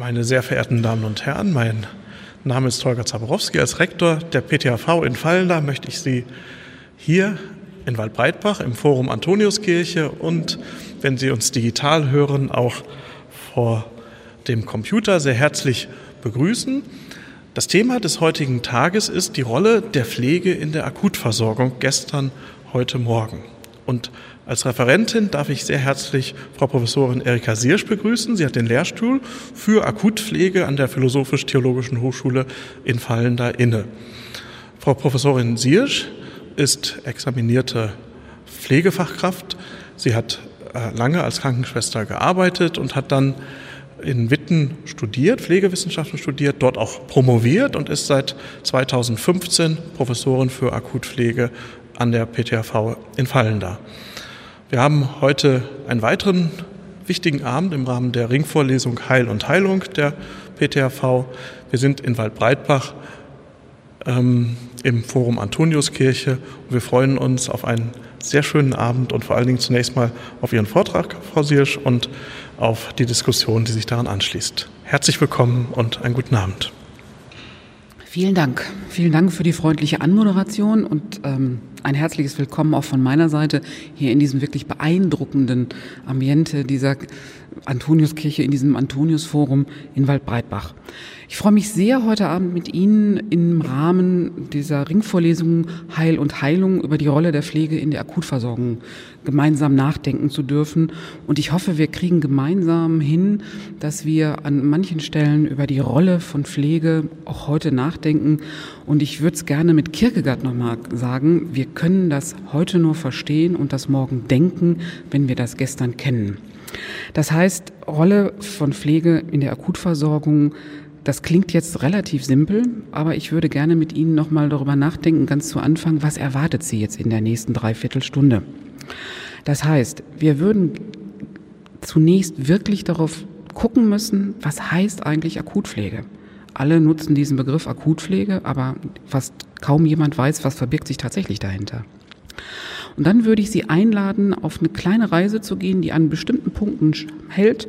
Meine sehr verehrten Damen und Herren, mein Name ist Holger Zaborowski. Als Rektor der PTHV in Fallender möchte ich Sie hier in Waldbreitbach im Forum Antoniuskirche und wenn Sie uns digital hören, auch vor dem Computer sehr herzlich begrüßen. Das Thema des heutigen Tages ist die Rolle der Pflege in der Akutversorgung gestern, heute Morgen. Und als Referentin darf ich sehr herzlich Frau Professorin Erika Siersch begrüßen. Sie hat den Lehrstuhl für Akutpflege an der Philosophisch-Theologischen Hochschule in Fallender inne. Frau Professorin Siersch ist examinierte Pflegefachkraft. Sie hat äh, lange als Krankenschwester gearbeitet und hat dann in Witten studiert, Pflegewissenschaften studiert, dort auch promoviert und ist seit 2015 Professorin für Akutpflege an der PTHV in Fallender. Wir haben heute einen weiteren wichtigen Abend im Rahmen der Ringvorlesung Heil und Heilung der PTHV. Wir sind in Waldbreitbach ähm, im Forum Antoniuskirche und wir freuen uns auf einen sehr schönen Abend und vor allen Dingen zunächst mal auf Ihren Vortrag, Frau Siersch, und auf die Diskussion, die sich daran anschließt. Herzlich willkommen und einen guten Abend. Vielen Dank. Vielen Dank für die freundliche Anmoderation und ähm, ein herzliches Willkommen auch von meiner Seite hier in diesem wirklich beeindruckenden Ambiente dieser Antoniuskirche, in diesem Antoniusforum in Waldbreitbach. Ich freue mich sehr, heute Abend mit Ihnen im Rahmen dieser Ringvorlesung Heil und Heilung über die Rolle der Pflege in der Akutversorgung gemeinsam nachdenken zu dürfen. Und ich hoffe, wir kriegen gemeinsam hin, dass wir an manchen Stellen über die Rolle von Pflege auch heute nachdenken. Und ich würde es gerne mit Kierkegaard nochmal sagen, wir können das heute nur verstehen und das morgen denken, wenn wir das gestern kennen. Das heißt, Rolle von Pflege in der Akutversorgung das klingt jetzt relativ simpel, aber ich würde gerne mit Ihnen nochmal darüber nachdenken, ganz zu Anfang, was erwartet Sie jetzt in der nächsten Dreiviertelstunde? Das heißt, wir würden zunächst wirklich darauf gucken müssen, was heißt eigentlich Akutpflege? Alle nutzen diesen Begriff Akutpflege, aber fast kaum jemand weiß, was verbirgt sich tatsächlich dahinter. Und dann würde ich Sie einladen, auf eine kleine Reise zu gehen, die an bestimmten Punkten hält.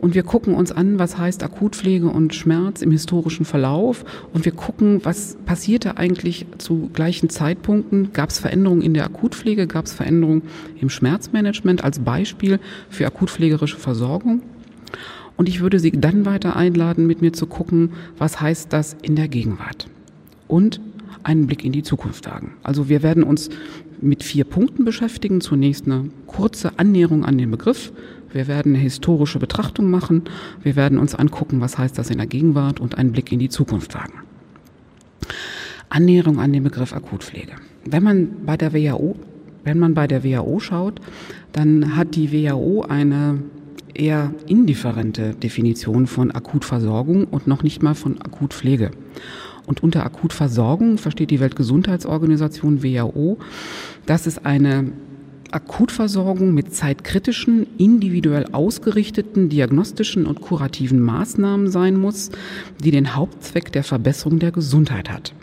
Und wir gucken uns an, was heißt Akutpflege und Schmerz im historischen Verlauf. Und wir gucken, was passierte eigentlich zu gleichen Zeitpunkten. Gab es Veränderungen in der Akutpflege? Gab es Veränderungen im Schmerzmanagement als Beispiel für akutpflegerische Versorgung? Und ich würde Sie dann weiter einladen, mit mir zu gucken, was heißt das in der Gegenwart? Und einen Blick in die Zukunft wagen. Also wir werden uns mit vier Punkten beschäftigen. Zunächst eine kurze Annäherung an den Begriff. Wir werden eine historische Betrachtung machen. Wir werden uns angucken, was heißt das in der Gegenwart und einen Blick in die Zukunft wagen. Annäherung an den Begriff Akutpflege. Wenn man bei der WHO, wenn man bei der WHO schaut, dann hat die WHO eine eher indifferente Definition von Akutversorgung und noch nicht mal von Akutpflege. Und unter Akutversorgung versteht die Weltgesundheitsorganisation WHO, dass es eine Akutversorgung mit zeitkritischen, individuell ausgerichteten diagnostischen und kurativen Maßnahmen sein muss, die den Hauptzweck der Verbesserung der Gesundheit hat.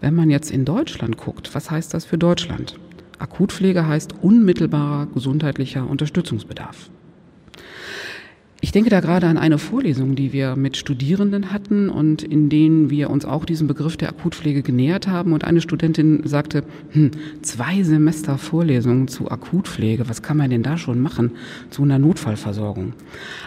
Wenn man jetzt in Deutschland guckt, was heißt das für Deutschland? Akutpflege heißt unmittelbarer gesundheitlicher Unterstützungsbedarf. Ich denke da gerade an eine Vorlesung, die wir mit Studierenden hatten und in denen wir uns auch diesem Begriff der Akutpflege genähert haben. Und eine Studentin sagte, hm, zwei Semester Vorlesungen zu Akutpflege, was kann man denn da schon machen zu einer Notfallversorgung?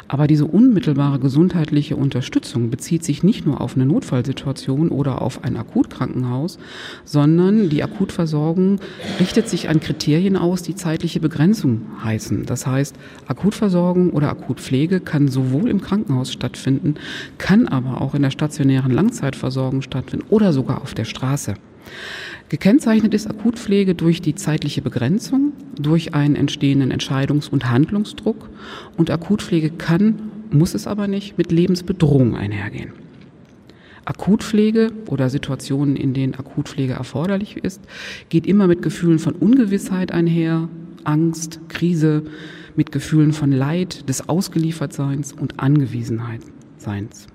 Aber diese unmittelbare gesundheitliche Unterstützung bezieht sich nicht nur auf eine Notfallsituation oder auf ein Akutkrankenhaus, sondern die Akutversorgung richtet sich an Kriterien aus, die zeitliche Begrenzung heißen. Das heißt, Akutversorgung oder Akutpflege kann sowohl im Krankenhaus stattfinden, kann aber auch in der stationären Langzeitversorgung stattfinden oder sogar auf der Straße. Gekennzeichnet ist Akutpflege durch die zeitliche Begrenzung, durch einen entstehenden Entscheidungs- und Handlungsdruck und Akutpflege kann, muss es aber nicht, mit Lebensbedrohung einhergehen. Akutpflege oder Situationen, in denen Akutpflege erforderlich ist, geht immer mit Gefühlen von Ungewissheit einher, Angst, Krise, mit Gefühlen von Leid, des Ausgeliefertseins und Angewiesenheitseins.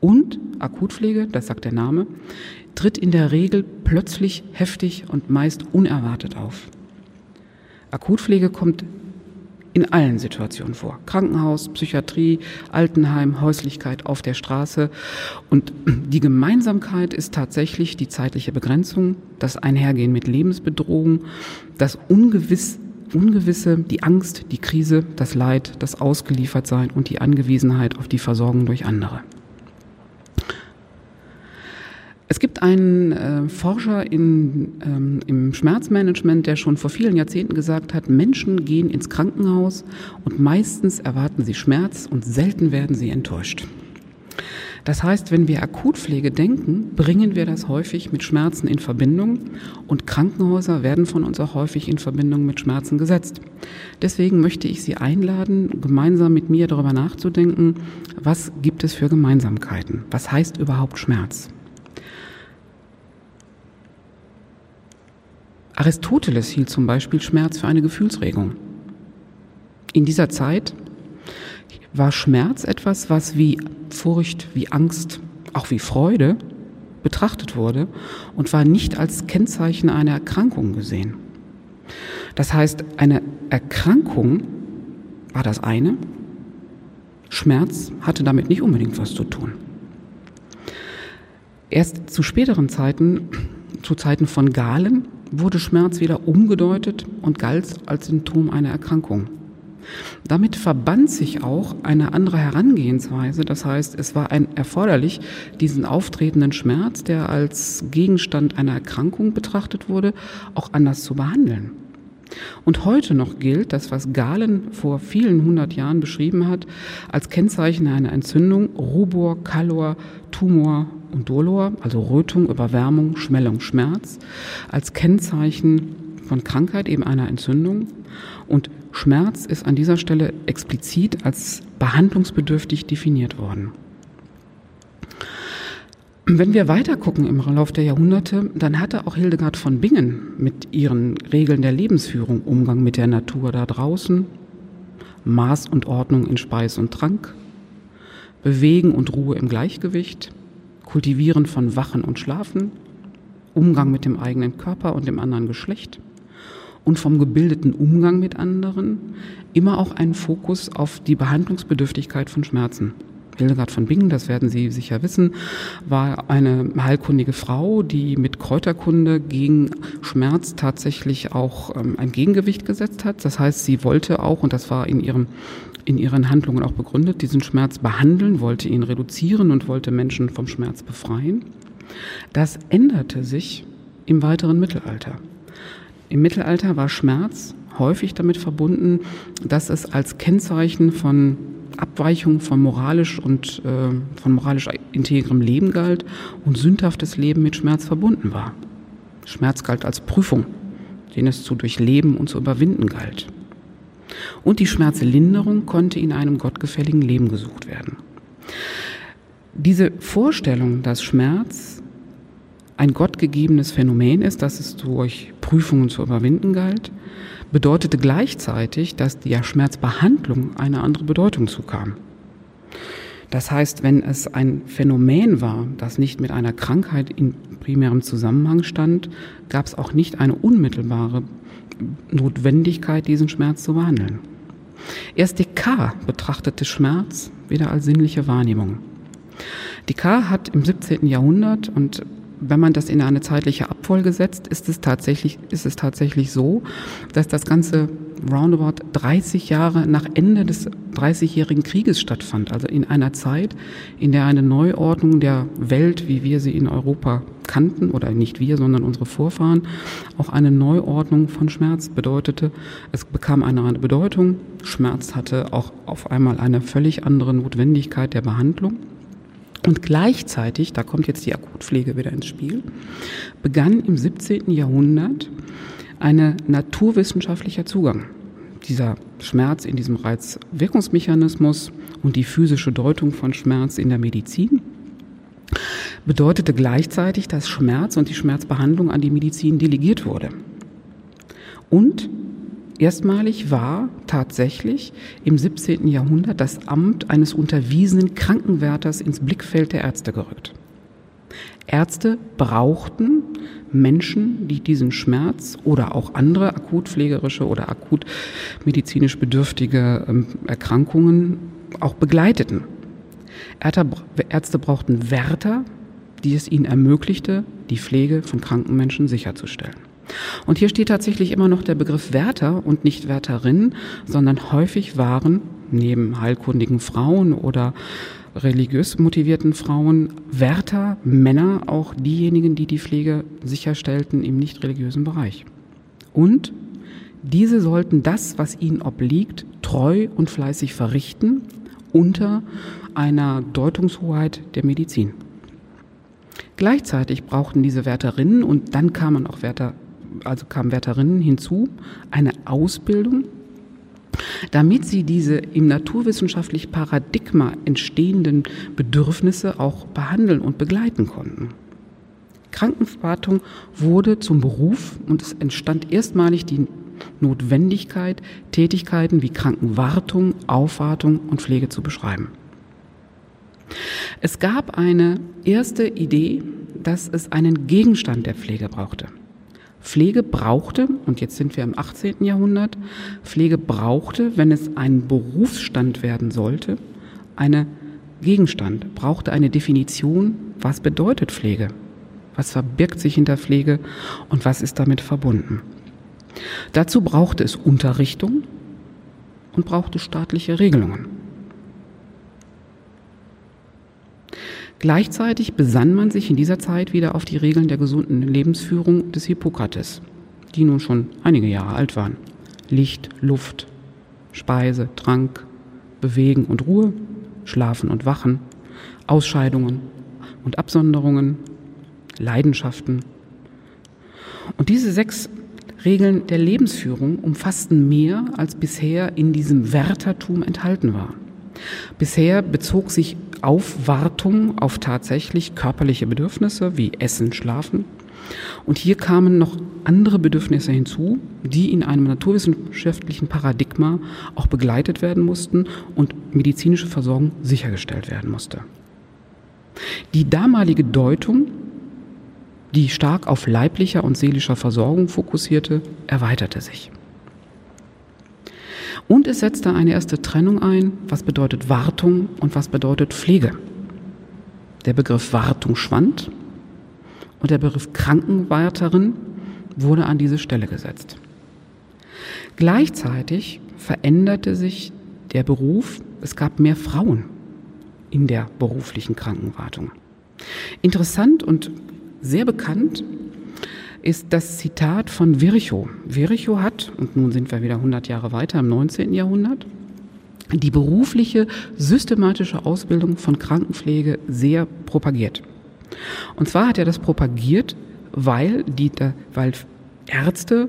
Und Akutpflege, das sagt der Name, tritt in der Regel plötzlich heftig und meist unerwartet auf. Akutpflege kommt in allen Situationen vor. Krankenhaus, Psychiatrie, Altenheim, Häuslichkeit auf der Straße. Und die Gemeinsamkeit ist tatsächlich die zeitliche Begrenzung, das Einhergehen mit Lebensbedrohung, das Ungewiss, Ungewisse, die Angst, die Krise, das Leid, das Ausgeliefertsein und die Angewiesenheit auf die Versorgung durch andere. Es gibt einen äh, Forscher in, ähm, im Schmerzmanagement, der schon vor vielen Jahrzehnten gesagt hat, Menschen gehen ins Krankenhaus und meistens erwarten sie Schmerz und selten werden sie enttäuscht. Das heißt, wenn wir Akutpflege denken, bringen wir das häufig mit Schmerzen in Verbindung und Krankenhäuser werden von uns auch häufig in Verbindung mit Schmerzen gesetzt. Deswegen möchte ich Sie einladen, gemeinsam mit mir darüber nachzudenken, was gibt es für Gemeinsamkeiten? Was heißt überhaupt Schmerz? Aristoteles hielt zum Beispiel Schmerz für eine Gefühlsregung. In dieser Zeit war Schmerz etwas, was wie Furcht, wie Angst, auch wie Freude betrachtet wurde und war nicht als Kennzeichen einer Erkrankung gesehen. Das heißt, eine Erkrankung war das eine, Schmerz hatte damit nicht unbedingt was zu tun. Erst zu späteren Zeiten, zu Zeiten von Galen, wurde Schmerz wieder umgedeutet und galt als Symptom einer Erkrankung. Damit verband sich auch eine andere Herangehensweise. Das heißt, es war ein erforderlich, diesen auftretenden Schmerz, der als Gegenstand einer Erkrankung betrachtet wurde, auch anders zu behandeln. Und heute noch gilt das, was Galen vor vielen hundert Jahren beschrieben hat, als Kennzeichen einer Entzündung Rubor, Kalor, Tumor und Dolor, also Rötung, Überwärmung, Schmellung, Schmerz, als Kennzeichen von Krankheit, eben einer Entzündung. Und Schmerz ist an dieser Stelle explizit als behandlungsbedürftig definiert worden. Wenn wir weiter gucken im Lauf der Jahrhunderte, dann hatte auch Hildegard von Bingen mit ihren Regeln der Lebensführung Umgang mit der Natur da draußen, Maß und Ordnung in Speis und Trank, Bewegen und Ruhe im Gleichgewicht, Kultivieren von Wachen und Schlafen, Umgang mit dem eigenen Körper und dem anderen Geschlecht und vom gebildeten Umgang mit anderen immer auch einen Fokus auf die Behandlungsbedürftigkeit von Schmerzen. Hildegard von Bingen, das werden Sie sicher wissen, war eine heilkundige Frau, die mit Kräuterkunde gegen Schmerz tatsächlich auch ähm, ein Gegengewicht gesetzt hat. Das heißt, sie wollte auch, und das war in ihrem in ihren Handlungen auch begründet, diesen Schmerz behandeln, wollte ihn reduzieren und wollte Menschen vom Schmerz befreien. Das änderte sich im weiteren Mittelalter. Im Mittelalter war Schmerz häufig damit verbunden, dass es als Kennzeichen von Abweichung von moralisch und äh, von moralisch integrem Leben galt und sündhaftes Leben mit Schmerz verbunden war. Schmerz galt als Prüfung, den es zu durchleben und zu überwinden galt. Und die Schmerzlinderung konnte in einem gottgefälligen Leben gesucht werden. Diese Vorstellung, dass Schmerz ein gottgegebenes Phänomen ist, dass es durch Prüfungen zu überwinden galt, bedeutete gleichzeitig, dass der Schmerzbehandlung eine andere Bedeutung zukam. Das heißt, wenn es ein Phänomen war, das nicht mit einer Krankheit in primärem Zusammenhang stand, gab es auch nicht eine unmittelbare Notwendigkeit, diesen Schmerz zu behandeln. Erst Descartes betrachtete Schmerz wieder als sinnliche Wahrnehmung. Descartes hat im 17. Jahrhundert und wenn man das in eine zeitliche Abfolge setzt, ist es tatsächlich, ist es tatsächlich so, dass das Ganze roundabout 30 Jahre nach Ende des 30-jährigen Krieges stattfand. Also in einer Zeit, in der eine Neuordnung der Welt, wie wir sie in Europa kannten, oder nicht wir, sondern unsere Vorfahren, auch eine Neuordnung von Schmerz bedeutete. Es bekam eine andere Bedeutung. Schmerz hatte auch auf einmal eine völlig andere Notwendigkeit der Behandlung. Und gleichzeitig, da kommt jetzt die Akutpflege wieder ins Spiel, begann im 17. Jahrhundert ein naturwissenschaftlicher Zugang. Dieser Schmerz in diesem Reizwirkungsmechanismus und die physische Deutung von Schmerz in der Medizin bedeutete gleichzeitig, dass Schmerz und die Schmerzbehandlung an die Medizin delegiert wurde. Und Erstmalig war tatsächlich im 17. Jahrhundert das Amt eines unterwiesenen Krankenwärters ins Blickfeld der Ärzte gerückt. Ärzte brauchten Menschen, die diesen Schmerz oder auch andere akutpflegerische oder akut bedürftige ähm, Erkrankungen auch begleiteten. Ärzte brauchten Wärter, die es ihnen ermöglichte, die Pflege von kranken Menschen sicherzustellen. Und hier steht tatsächlich immer noch der Begriff Wärter und nicht Wärterin, sondern häufig waren neben heilkundigen Frauen oder religiös motivierten Frauen Wärter, Männer auch diejenigen, die die Pflege sicherstellten im nicht religiösen Bereich. Und diese sollten das, was ihnen obliegt, treu und fleißig verrichten unter einer Deutungshoheit der Medizin. Gleichzeitig brauchten diese Wärterinnen und dann kamen auch Wärter, also kamen Wärterinnen hinzu, eine Ausbildung, damit sie diese im naturwissenschaftlich Paradigma entstehenden Bedürfnisse auch behandeln und begleiten konnten. Krankenwartung wurde zum Beruf und es entstand erstmalig die Notwendigkeit, Tätigkeiten wie Krankenwartung, Aufwartung und Pflege zu beschreiben. Es gab eine erste Idee, dass es einen Gegenstand der Pflege brauchte. Pflege brauchte, und jetzt sind wir im 18. Jahrhundert, Pflege brauchte, wenn es ein Berufsstand werden sollte, eine Gegenstand, brauchte eine Definition, was bedeutet Pflege, was verbirgt sich hinter Pflege und was ist damit verbunden. Dazu brauchte es Unterrichtung und brauchte staatliche Regelungen. Gleichzeitig besann man sich in dieser Zeit wieder auf die Regeln der gesunden Lebensführung des Hippokrates, die nun schon einige Jahre alt waren. Licht, Luft, Speise, Trank, Bewegen und Ruhe, Schlafen und Wachen, Ausscheidungen und Absonderungen, Leidenschaften. Und diese sechs Regeln der Lebensführung umfassten mehr, als bisher in diesem Wärtertum enthalten war. Bisher bezog sich Aufwartung auf tatsächlich körperliche Bedürfnisse wie Essen, Schlafen. Und hier kamen noch andere Bedürfnisse hinzu, die in einem naturwissenschaftlichen Paradigma auch begleitet werden mussten und medizinische Versorgung sichergestellt werden musste. Die damalige Deutung, die stark auf leiblicher und seelischer Versorgung fokussierte, erweiterte sich. Und es setzte eine erste Trennung ein, was bedeutet Wartung und was bedeutet Pflege. Der Begriff Wartung schwand und der Begriff Krankenwärterin wurde an diese Stelle gesetzt. Gleichzeitig veränderte sich der Beruf, es gab mehr Frauen in der beruflichen Krankenwartung. Interessant und sehr bekannt ist das Zitat von Virchow. Virchow hat, und nun sind wir wieder 100 Jahre weiter im 19. Jahrhundert, die berufliche systematische Ausbildung von Krankenpflege sehr propagiert. Und zwar hat er das propagiert, weil, die, weil Ärzte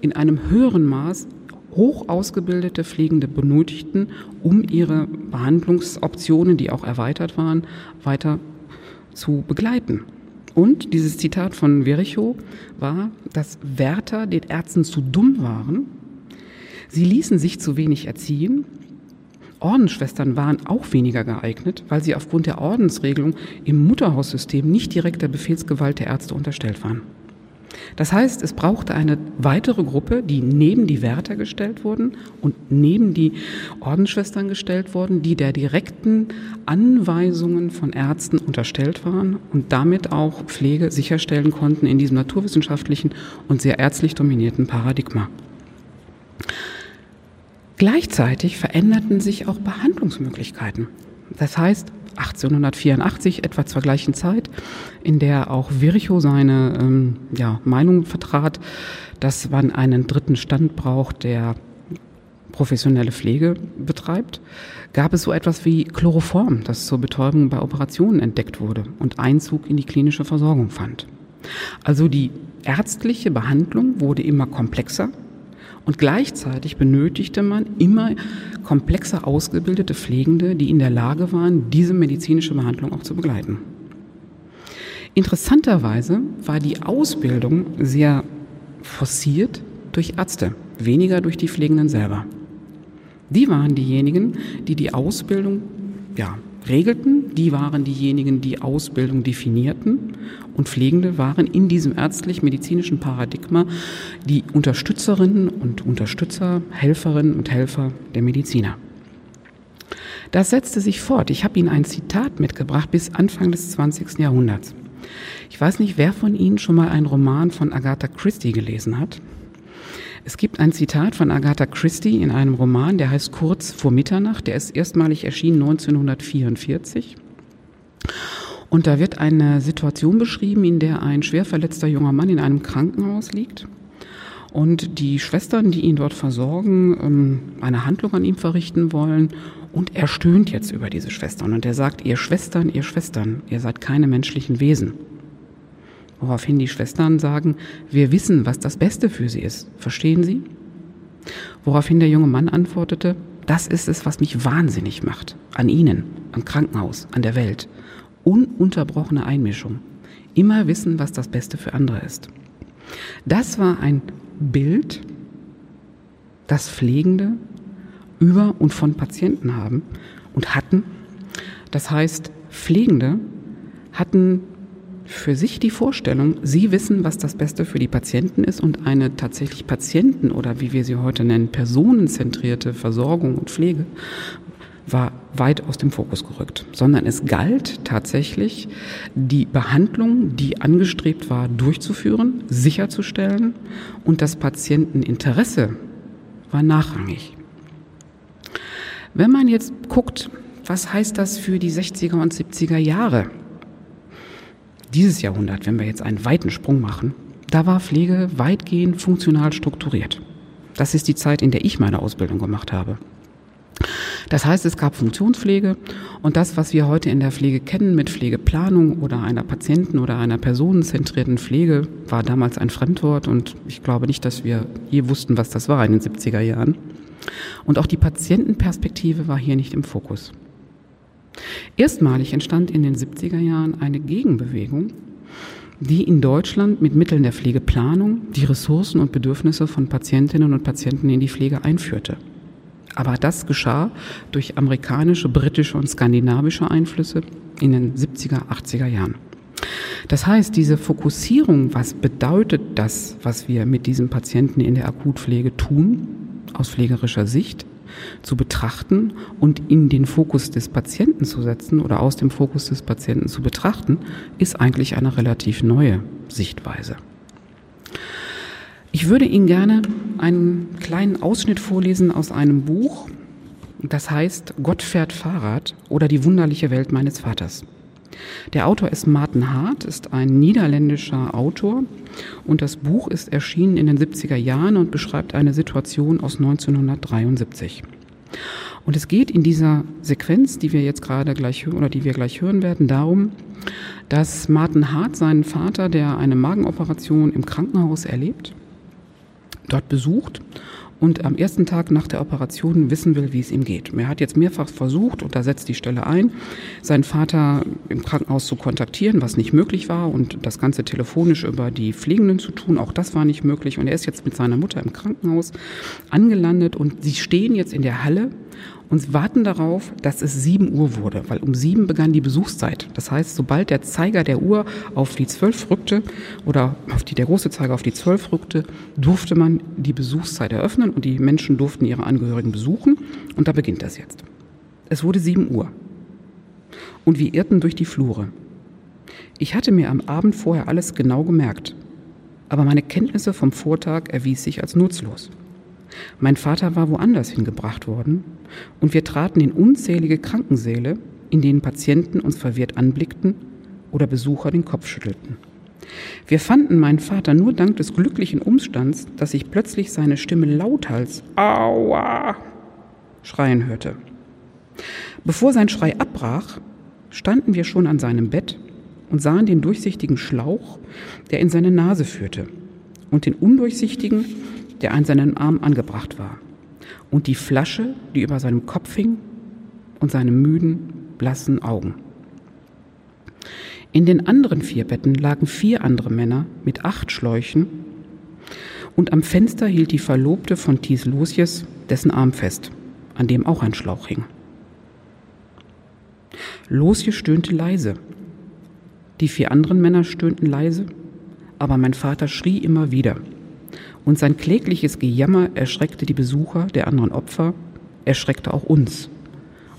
in einem höheren Maß hoch ausgebildete Pflegende benötigten, um ihre Behandlungsoptionen, die auch erweitert waren, weiter zu begleiten. Und dieses Zitat von Verichow war, dass Wärter den Ärzten zu dumm waren. Sie ließen sich zu wenig erziehen. Ordensschwestern waren auch weniger geeignet, weil sie aufgrund der Ordensregelung im Mutterhaussystem nicht direkt der Befehlsgewalt der Ärzte unterstellt waren. Das heißt, es brauchte eine weitere Gruppe, die neben die Wärter gestellt wurden und neben die Ordensschwestern gestellt wurden, die der direkten Anweisungen von Ärzten unterstellt waren und damit auch Pflege sicherstellen konnten in diesem naturwissenschaftlichen und sehr ärztlich dominierten Paradigma. Gleichzeitig veränderten sich auch Behandlungsmöglichkeiten. Das heißt, 1884, etwa zur gleichen Zeit, in der auch Virchow seine ähm, ja, Meinung vertrat, dass man einen dritten Stand braucht, der professionelle Pflege betreibt, gab es so etwas wie Chloroform, das zur Betäubung bei Operationen entdeckt wurde und Einzug in die klinische Versorgung fand. Also die ärztliche Behandlung wurde immer komplexer, und gleichzeitig benötigte man immer komplexer ausgebildete Pflegende, die in der Lage waren, diese medizinische Behandlung auch zu begleiten. Interessanterweise war die Ausbildung sehr forciert durch Ärzte, weniger durch die Pflegenden selber. Die waren diejenigen, die die Ausbildung ja, regelten, die waren diejenigen, die Ausbildung definierten und Pflegende waren in diesem ärztlich-medizinischen Paradigma die Unterstützerinnen und Unterstützer, Helferinnen und Helfer der Mediziner. Das setzte sich fort. Ich habe Ihnen ein Zitat mitgebracht bis Anfang des 20. Jahrhunderts. Ich weiß nicht, wer von Ihnen schon mal einen Roman von Agatha Christie gelesen hat. Es gibt ein Zitat von Agatha Christie in einem Roman, der heißt Kurz vor Mitternacht. Der ist erstmalig erschienen 1944. Und da wird eine Situation beschrieben, in der ein schwer verletzter junger Mann in einem Krankenhaus liegt und die Schwestern, die ihn dort versorgen, ähm, eine Handlung an ihm verrichten wollen. Und er stöhnt jetzt über diese Schwestern und er sagt, ihr Schwestern, ihr Schwestern, ihr seid keine menschlichen Wesen. Woraufhin die Schwestern sagen, wir wissen, was das Beste für sie ist. Verstehen Sie? Woraufhin der junge Mann antwortete, das ist es, was mich wahnsinnig macht. An Ihnen, am Krankenhaus, an der Welt. Ununterbrochene Einmischung. Immer wissen, was das Beste für andere ist. Das war ein Bild, das Pflegende über und von Patienten haben und hatten. Das heißt, Pflegende hatten für sich die Vorstellung, sie wissen, was das Beste für die Patienten ist und eine tatsächlich Patienten- oder wie wir sie heute nennen, personenzentrierte Versorgung und Pflege war weit aus dem Fokus gerückt, sondern es galt tatsächlich, die Behandlung, die angestrebt war, durchzuführen, sicherzustellen und das Patienteninteresse war nachrangig. Wenn man jetzt guckt, was heißt das für die 60er und 70er Jahre? Dieses Jahrhundert, wenn wir jetzt einen weiten Sprung machen, da war Pflege weitgehend funktional strukturiert. Das ist die Zeit, in der ich meine Ausbildung gemacht habe. Das heißt, es gab Funktionspflege und das, was wir heute in der Pflege kennen mit Pflegeplanung oder einer Patienten- oder einer personenzentrierten Pflege, war damals ein Fremdwort und ich glaube nicht, dass wir je wussten, was das war in den 70er Jahren. Und auch die Patientenperspektive war hier nicht im Fokus. Erstmalig entstand in den 70er Jahren eine Gegenbewegung, die in Deutschland mit Mitteln der Pflegeplanung die Ressourcen und Bedürfnisse von Patientinnen und Patienten in die Pflege einführte. Aber das geschah durch amerikanische, britische und skandinavische Einflüsse in den 70er, 80er Jahren. Das heißt, diese Fokussierung, was bedeutet das, was wir mit diesen Patienten in der Akutpflege tun, aus pflegerischer Sicht, zu betrachten und in den Fokus des Patienten zu setzen oder aus dem Fokus des Patienten zu betrachten, ist eigentlich eine relativ neue Sichtweise. Ich würde Ihnen gerne einen kleinen Ausschnitt vorlesen aus einem Buch, das heißt Gott fährt Fahrrad oder die wunderliche Welt meines Vaters. Der Autor ist Martin Hart, ist ein niederländischer Autor und das Buch ist erschienen in den 70er Jahren und beschreibt eine Situation aus 1973. Und es geht in dieser Sequenz, die wir jetzt gerade gleich oder die wir gleich hören werden, darum, dass Martin Hart seinen Vater, der eine Magenoperation im Krankenhaus erlebt, dort besucht und am ersten Tag nach der Operation wissen will, wie es ihm geht. Er hat jetzt mehrfach versucht, und da setzt die Stelle ein, seinen Vater im Krankenhaus zu kontaktieren, was nicht möglich war, und das Ganze telefonisch über die Pflegenden zu tun, auch das war nicht möglich. Und er ist jetzt mit seiner Mutter im Krankenhaus angelandet und sie stehen jetzt in der Halle und warten darauf, dass es 7 Uhr wurde, weil um 7 begann die Besuchszeit. Das heißt, sobald der Zeiger der Uhr auf die 12 rückte oder auf die, der große Zeiger auf die 12 rückte, durfte man die Besuchszeit eröffnen und die Menschen durften ihre Angehörigen besuchen. Und da beginnt das jetzt. Es wurde 7 Uhr. Und wir irrten durch die Flure. Ich hatte mir am Abend vorher alles genau gemerkt, aber meine Kenntnisse vom Vortag erwies sich als nutzlos. Mein Vater war woanders hingebracht worden und wir traten in unzählige Krankensäle, in denen Patienten uns verwirrt anblickten oder Besucher den Kopf schüttelten. Wir fanden meinen Vater nur dank des glücklichen Umstands, dass ich plötzlich seine Stimme lauthals Aua schreien hörte. Bevor sein Schrei abbrach, standen wir schon an seinem Bett und sahen den durchsichtigen Schlauch, der in seine Nase führte, und den undurchsichtigen, der an seinem Arm angebracht war, und die Flasche, die über seinem Kopf hing, und seine müden, blassen Augen. In den anderen vier Betten lagen vier andere Männer mit acht Schläuchen, und am Fenster hielt die Verlobte von Thies Lucius dessen Arm fest, an dem auch ein Schlauch hing. Losje stöhnte leise. Die vier anderen Männer stöhnten leise, aber mein Vater schrie immer wieder. Und sein klägliches Gejammer erschreckte die Besucher der anderen Opfer, erschreckte auch uns,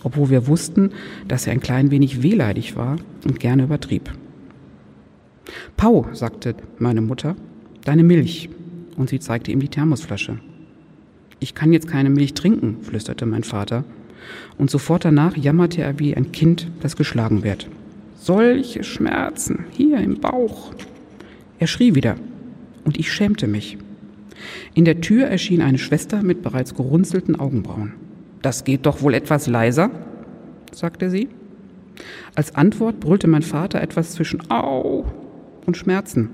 obwohl wir wussten, dass er ein klein wenig wehleidig war und gerne übertrieb. Pau, sagte meine Mutter, deine Milch. Und sie zeigte ihm die Thermosflasche. Ich kann jetzt keine Milch trinken, flüsterte mein Vater. Und sofort danach jammerte er wie ein Kind, das geschlagen wird. Solche Schmerzen hier im Bauch. Er schrie wieder und ich schämte mich. In der Tür erschien eine Schwester mit bereits gerunzelten Augenbrauen. Das geht doch wohl etwas leiser, sagte sie. Als Antwort brüllte mein Vater etwas zwischen Au und Schmerzen.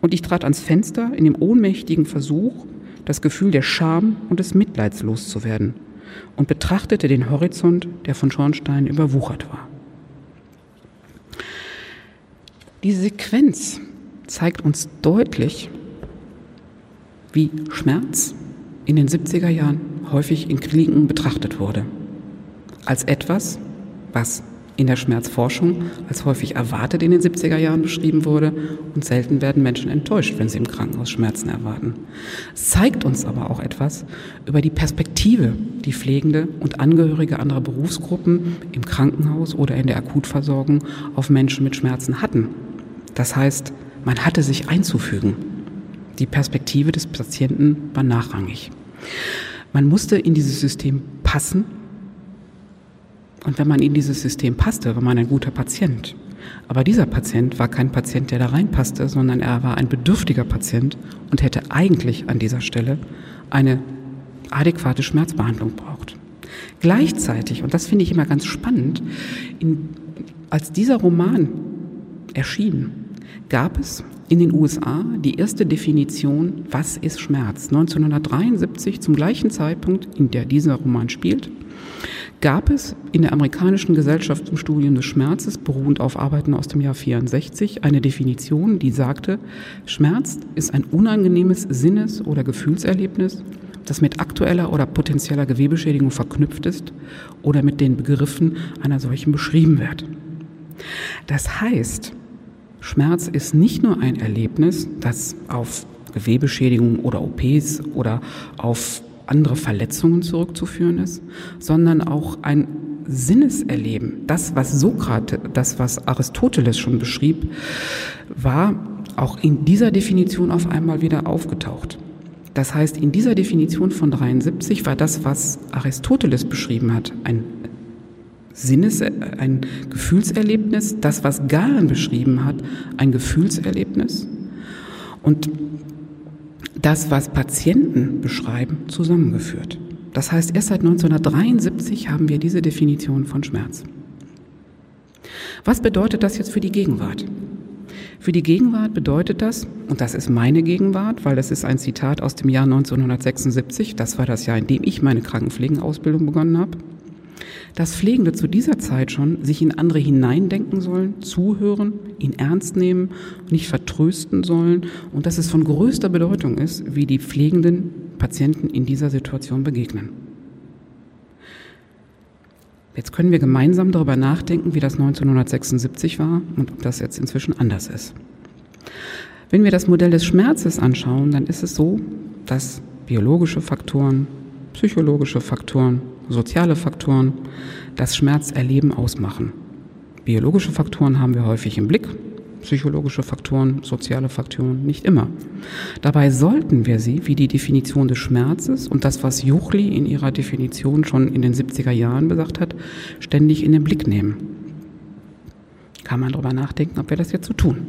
Und ich trat ans Fenster in dem ohnmächtigen Versuch, das Gefühl der Scham und des Mitleids loszuwerden und betrachtete den Horizont, der von Schornsteinen überwuchert war. Diese Sequenz zeigt uns deutlich, wie Schmerz in den 70er Jahren häufig in Kliniken betrachtet wurde. Als etwas, was in der Schmerzforschung als häufig erwartet in den 70er Jahren beschrieben wurde und selten werden Menschen enttäuscht, wenn sie im Krankenhaus Schmerzen erwarten. Es zeigt uns aber auch etwas über die Perspektive, die Pflegende und Angehörige anderer Berufsgruppen im Krankenhaus oder in der Akutversorgung auf Menschen mit Schmerzen hatten. Das heißt, man hatte sich einzufügen. Die Perspektive des Patienten war nachrangig. Man musste in dieses System passen und wenn man in dieses System passte, war man ein guter Patient. Aber dieser Patient war kein Patient, der da reinpasste, sondern er war ein bedürftiger Patient und hätte eigentlich an dieser Stelle eine adäquate Schmerzbehandlung braucht. Gleichzeitig, und das finde ich immer ganz spannend, in, als dieser Roman erschien, gab es in den USA die erste Definition, was ist Schmerz. 1973, zum gleichen Zeitpunkt, in der dieser Roman spielt, gab es in der amerikanischen Gesellschaft zum Studium des Schmerzes, beruhend auf Arbeiten aus dem Jahr 64, eine Definition, die sagte, Schmerz ist ein unangenehmes Sinnes- oder Gefühlserlebnis, das mit aktueller oder potenzieller Gewebeschädigung verknüpft ist oder mit den Begriffen einer solchen beschrieben wird. Das heißt, Schmerz ist nicht nur ein Erlebnis, das auf Gewebeschädigung oder OPs oder auf andere Verletzungen zurückzuführen ist, sondern auch ein Sinneserleben. Das, was Sokrates, das, was Aristoteles schon beschrieb, war auch in dieser Definition auf einmal wieder aufgetaucht. Das heißt, in dieser Definition von 73 war das, was Aristoteles beschrieben hat, ein Sinnes, ein Gefühlserlebnis, das, was Galen beschrieben hat, ein Gefühlserlebnis. Und das, was Patienten beschreiben, zusammengeführt. Das heißt, erst seit 1973 haben wir diese Definition von Schmerz. Was bedeutet das jetzt für die Gegenwart? Für die Gegenwart bedeutet das, und das ist meine Gegenwart, weil das ist ein Zitat aus dem Jahr 1976, das war das Jahr, in dem ich meine Krankenpflegenausbildung begonnen habe, dass Pflegende zu dieser Zeit schon sich in andere hineindenken sollen, zuhören, ihn ernst nehmen, nicht vertrösten sollen und dass es von größter Bedeutung ist, wie die pflegenden Patienten in dieser Situation begegnen. Jetzt können wir gemeinsam darüber nachdenken, wie das 1976 war und ob das jetzt inzwischen anders ist. Wenn wir das Modell des Schmerzes anschauen, dann ist es so, dass biologische Faktoren, psychologische Faktoren, soziale Faktoren das Schmerzerleben ausmachen. Biologische Faktoren haben wir häufig im Blick, psychologische Faktoren, soziale Faktoren nicht immer. Dabei sollten wir sie, wie die Definition des Schmerzes und das, was Juchli in ihrer Definition schon in den 70er Jahren gesagt hat, ständig in den Blick nehmen. Kann man darüber nachdenken, ob wir das jetzt so tun.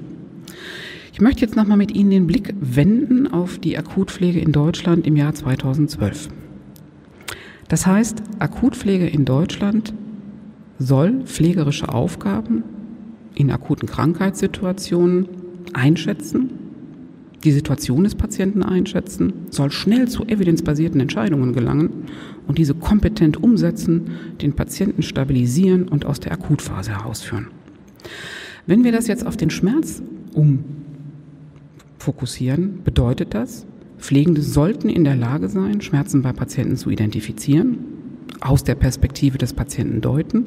Ich möchte jetzt nochmal mit Ihnen den Blick wenden auf die Akutpflege in Deutschland im Jahr 2012. Das heißt, Akutpflege in Deutschland soll pflegerische Aufgaben in akuten Krankheitssituationen einschätzen, die Situation des Patienten einschätzen, soll schnell zu evidenzbasierten Entscheidungen gelangen und diese kompetent umsetzen, den Patienten stabilisieren und aus der Akutphase herausführen. Wenn wir das jetzt auf den Schmerz umfokussieren, bedeutet das, Pflegende sollten in der Lage sein, Schmerzen bei Patienten zu identifizieren, aus der Perspektive des Patienten deuten,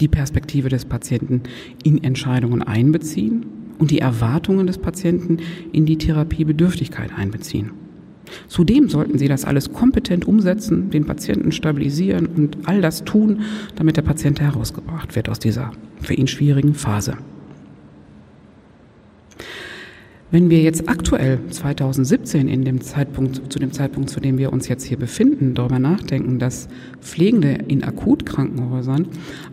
die Perspektive des Patienten in Entscheidungen einbeziehen und die Erwartungen des Patienten in die Therapiebedürftigkeit einbeziehen. Zudem sollten Sie das alles kompetent umsetzen, den Patienten stabilisieren und all das tun, damit der Patient herausgebracht wird aus dieser für ihn schwierigen Phase. Wenn wir jetzt aktuell 2017 in dem Zeitpunkt, zu dem Zeitpunkt, zu dem wir uns jetzt hier befinden, darüber nachdenken, dass Pflegende in Akutkrankenhäusern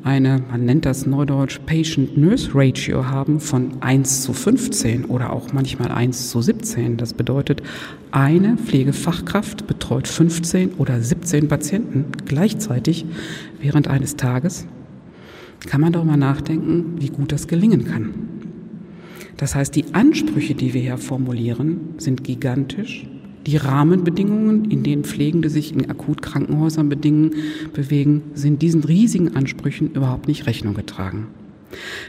eine, man nennt das neudeutsch Patient-Nurse-Ratio haben von 1 zu 15 oder auch manchmal 1 zu 17. Das bedeutet, eine Pflegefachkraft betreut 15 oder 17 Patienten gleichzeitig während eines Tages. Kann man darüber nachdenken, wie gut das gelingen kann. Das heißt, die Ansprüche, die wir hier formulieren, sind gigantisch. Die Rahmenbedingungen, in denen Pflegende sich in Akutkrankenhäusern bedingen, bewegen, sind diesen riesigen Ansprüchen überhaupt nicht Rechnung getragen.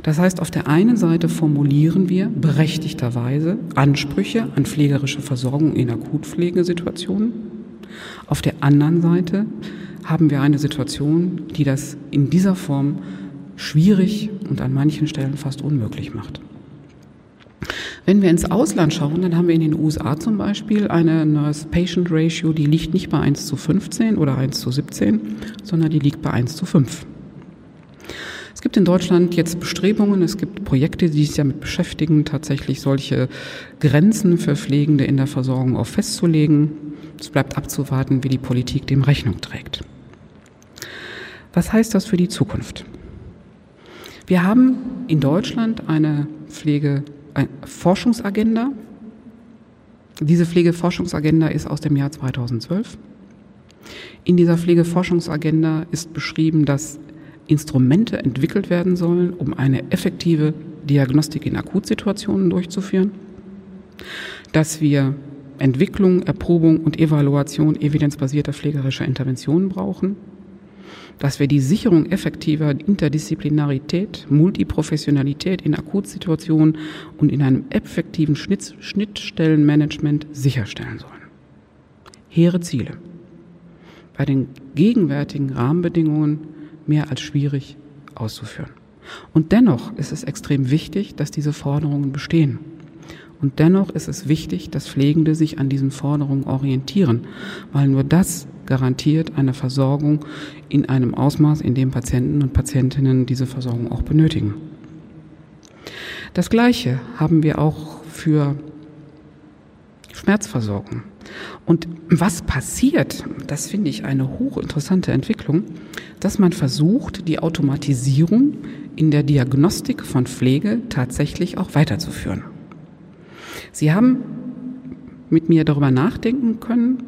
Das heißt, auf der einen Seite formulieren wir berechtigterweise Ansprüche an pflegerische Versorgung in Akutpflegesituationen. Auf der anderen Seite haben wir eine Situation, die das in dieser Form schwierig und an manchen Stellen fast unmöglich macht. Wenn wir ins Ausland schauen, dann haben wir in den USA zum Beispiel eine Nurse-Patient-Ratio, die liegt nicht bei 1 zu 15 oder 1 zu 17, sondern die liegt bei 1 zu 5. Es gibt in Deutschland jetzt Bestrebungen, es gibt Projekte, die sich damit beschäftigen, tatsächlich solche Grenzen für Pflegende in der Versorgung auch festzulegen. Es bleibt abzuwarten, wie die Politik dem Rechnung trägt. Was heißt das für die Zukunft? Wir haben in Deutschland eine Pflege Forschungsagenda. Diese Pflegeforschungsagenda ist aus dem Jahr 2012. In dieser Pflegeforschungsagenda ist beschrieben, dass Instrumente entwickelt werden sollen, um eine effektive Diagnostik in Akutsituationen durchzuführen, dass wir Entwicklung, Erprobung und Evaluation evidenzbasierter pflegerischer Interventionen brauchen, dass wir die Sicherung effektiver Interdisziplinarität, Multiprofessionalität in Akutsituationen und in einem effektiven Schnitt, Schnittstellenmanagement sicherstellen sollen. Hehre Ziele. Bei den gegenwärtigen Rahmenbedingungen mehr als schwierig auszuführen. Und dennoch ist es extrem wichtig, dass diese Forderungen bestehen. Und dennoch ist es wichtig, dass Pflegende sich an diesen Forderungen orientieren, weil nur das garantiert eine Versorgung in einem Ausmaß, in dem Patienten und Patientinnen diese Versorgung auch benötigen. Das Gleiche haben wir auch für Schmerzversorgung. Und was passiert, das finde ich eine hochinteressante Entwicklung, dass man versucht, die Automatisierung in der Diagnostik von Pflege tatsächlich auch weiterzuführen. Sie haben mit mir darüber nachdenken können,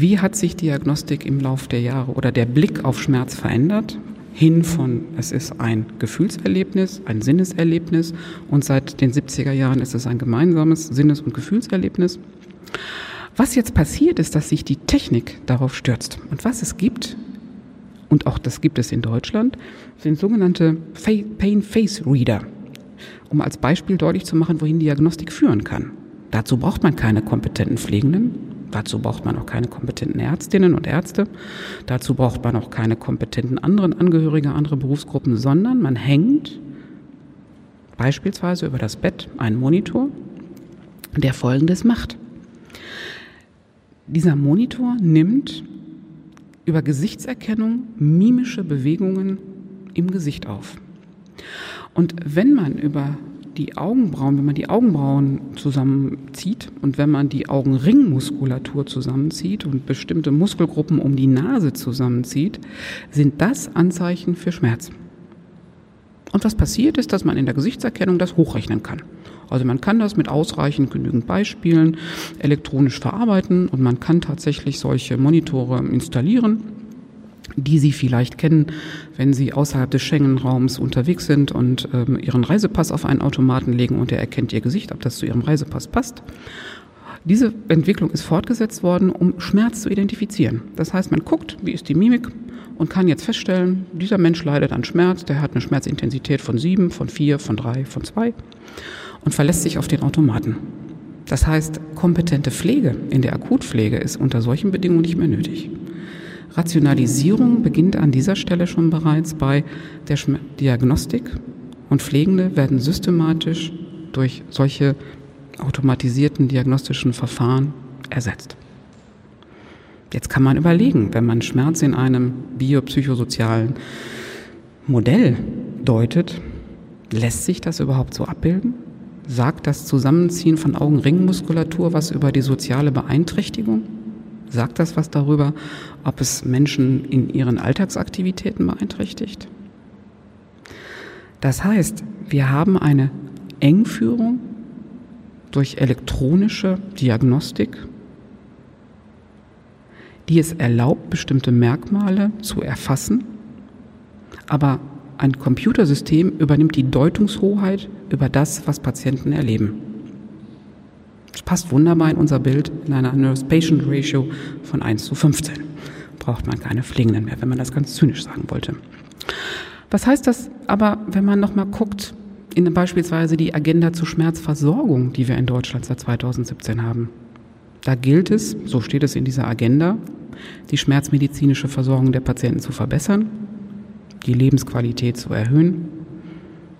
wie hat sich Diagnostik im Laufe der Jahre oder der Blick auf Schmerz verändert? Hin von, es ist ein Gefühlserlebnis, ein Sinneserlebnis und seit den 70er Jahren ist es ein gemeinsames Sinnes- und Gefühlserlebnis. Was jetzt passiert ist, dass sich die Technik darauf stürzt. Und was es gibt, und auch das gibt es in Deutschland, sind sogenannte Pain Face Reader. Um als Beispiel deutlich zu machen, wohin Diagnostik führen kann. Dazu braucht man keine kompetenten Pflegenden, Dazu braucht man auch keine kompetenten Ärztinnen und Ärzte. Dazu braucht man auch keine kompetenten anderen Angehörige anderer Berufsgruppen, sondern man hängt beispielsweise über das Bett einen Monitor, der Folgendes macht. Dieser Monitor nimmt über Gesichtserkennung mimische Bewegungen im Gesicht auf. Und wenn man über die Augenbrauen, wenn man die Augenbrauen zusammenzieht und wenn man die Augenringmuskulatur zusammenzieht und bestimmte Muskelgruppen um die Nase zusammenzieht, sind das Anzeichen für Schmerz. Und was passiert ist, dass man in der Gesichtserkennung das hochrechnen kann. Also man kann das mit ausreichend genügend Beispielen elektronisch verarbeiten und man kann tatsächlich solche Monitore installieren die Sie vielleicht kennen, wenn Sie außerhalb des Schengen-Raums unterwegs sind und ähm, Ihren Reisepass auf einen Automaten legen und er erkennt Ihr Gesicht, ob das zu Ihrem Reisepass passt. Diese Entwicklung ist fortgesetzt worden, um Schmerz zu identifizieren. Das heißt, man guckt, wie ist die Mimik und kann jetzt feststellen, dieser Mensch leidet an Schmerz, der hat eine Schmerzintensität von sieben, von vier, von drei, von zwei und verlässt sich auf den Automaten. Das heißt, kompetente Pflege in der Akutpflege ist unter solchen Bedingungen nicht mehr nötig. Rationalisierung beginnt an dieser Stelle schon bereits bei der Diagnostik und Pflegende werden systematisch durch solche automatisierten diagnostischen Verfahren ersetzt. Jetzt kann man überlegen, wenn man Schmerz in einem biopsychosozialen Modell deutet, lässt sich das überhaupt so abbilden? Sagt das Zusammenziehen von Augenringmuskulatur was über die soziale Beeinträchtigung? Sagt das was darüber, ob es Menschen in ihren Alltagsaktivitäten beeinträchtigt? Das heißt, wir haben eine Engführung durch elektronische Diagnostik, die es erlaubt, bestimmte Merkmale zu erfassen, aber ein Computersystem übernimmt die Deutungshoheit über das, was Patienten erleben. Das passt wunderbar in unser Bild in einer Nurse-Patient Ratio von 1 zu 15. Braucht man keine Pflegenden mehr, wenn man das ganz zynisch sagen wollte. Was heißt das aber, wenn man nochmal guckt, in beispielsweise die Agenda zur Schmerzversorgung, die wir in Deutschland seit 2017 haben? Da gilt es, so steht es in dieser Agenda, die schmerzmedizinische Versorgung der Patienten zu verbessern, die Lebensqualität zu erhöhen,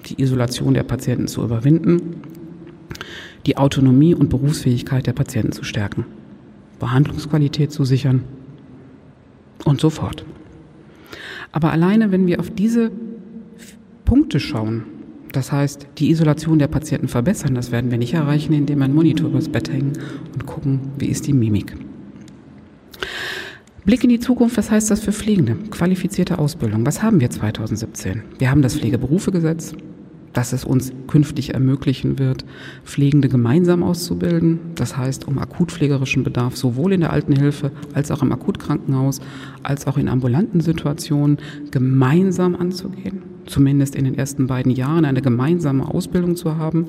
die Isolation der Patienten zu überwinden, die Autonomie und Berufsfähigkeit der Patienten zu stärken, Behandlungsqualität zu sichern und so fort. Aber alleine, wenn wir auf diese Punkte schauen, das heißt, die Isolation der Patienten verbessern, das werden wir nicht erreichen, indem wir einen Monitor übers Bett hängen und gucken, wie ist die Mimik. Blick in die Zukunft, was heißt das für Pflegende? Qualifizierte Ausbildung. Was haben wir 2017? Wir haben das Pflegeberufegesetz, das es uns künftig ermöglichen wird, Pflegende gemeinsam auszubilden. Das heißt, um akutpflegerischen Bedarf sowohl in der Altenhilfe als auch im Akutkrankenhaus als auch in ambulanten Situationen gemeinsam anzugehen. Zumindest in den ersten beiden Jahren eine gemeinsame Ausbildung zu haben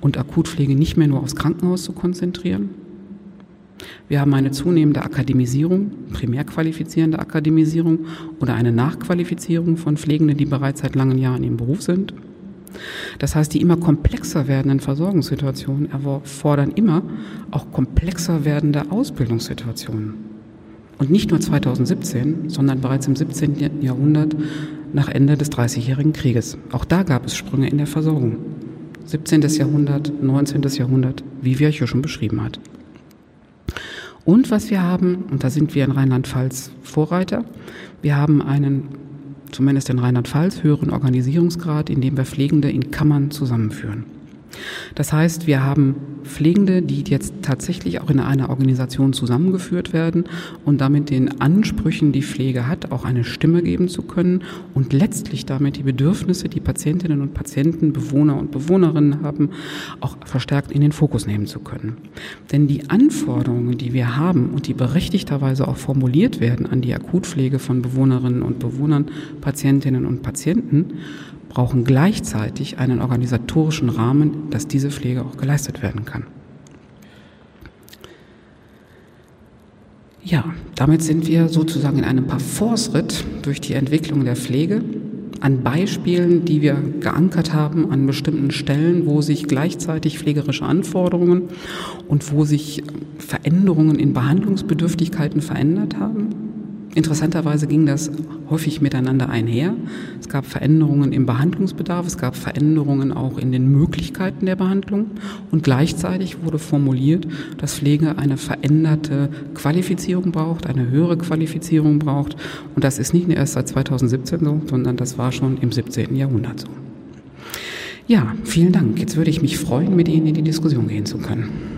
und Akutpflege nicht mehr nur aufs Krankenhaus zu konzentrieren. Wir haben eine zunehmende Akademisierung, primär qualifizierende Akademisierung oder eine Nachqualifizierung von Pflegenden, die bereits seit langen Jahren im Beruf sind. Das heißt, die immer komplexer werdenden Versorgungssituationen erfordern immer auch komplexer werdende Ausbildungssituationen. Und nicht nur 2017, sondern bereits im 17. Jahrhundert nach Ende des Dreißigjährigen Krieges. Auch da gab es Sprünge in der Versorgung. 17. Jahrhundert, 19. Jahrhundert, wie Virchow schon beschrieben hat. Und was wir haben, und da sind wir in Rheinland-Pfalz Vorreiter, wir haben einen, zumindest in Rheinland-Pfalz, höheren Organisierungsgrad, in dem wir Pflegende in Kammern zusammenführen. Das heißt, wir haben Pflegende, die jetzt tatsächlich auch in einer Organisation zusammengeführt werden und damit den Ansprüchen, die Pflege hat, auch eine Stimme geben zu können und letztlich damit die Bedürfnisse, die Patientinnen und Patienten, Bewohner und Bewohnerinnen haben, auch verstärkt in den Fokus nehmen zu können. Denn die Anforderungen, die wir haben und die berechtigterweise auch formuliert werden an die Akutpflege von Bewohnerinnen und Bewohnern, Patientinnen und Patienten, brauchen gleichzeitig einen organisatorischen Rahmen, dass diese Pflege auch geleistet werden kann. Ja, damit sind wir sozusagen in einem Parforce-Ritt durch die Entwicklung der Pflege an Beispielen, die wir geankert haben an bestimmten Stellen, wo sich gleichzeitig pflegerische Anforderungen und wo sich Veränderungen in Behandlungsbedürftigkeiten verändert haben. Interessanterweise ging das häufig miteinander einher. Es gab Veränderungen im Behandlungsbedarf, es gab Veränderungen auch in den Möglichkeiten der Behandlung und gleichzeitig wurde formuliert, dass Pflege eine veränderte Qualifizierung braucht, eine höhere Qualifizierung braucht und das ist nicht erst seit 2017 so, sondern das war schon im 17. Jahrhundert so. Ja, vielen Dank. Jetzt würde ich mich freuen, mit Ihnen in die Diskussion gehen zu können.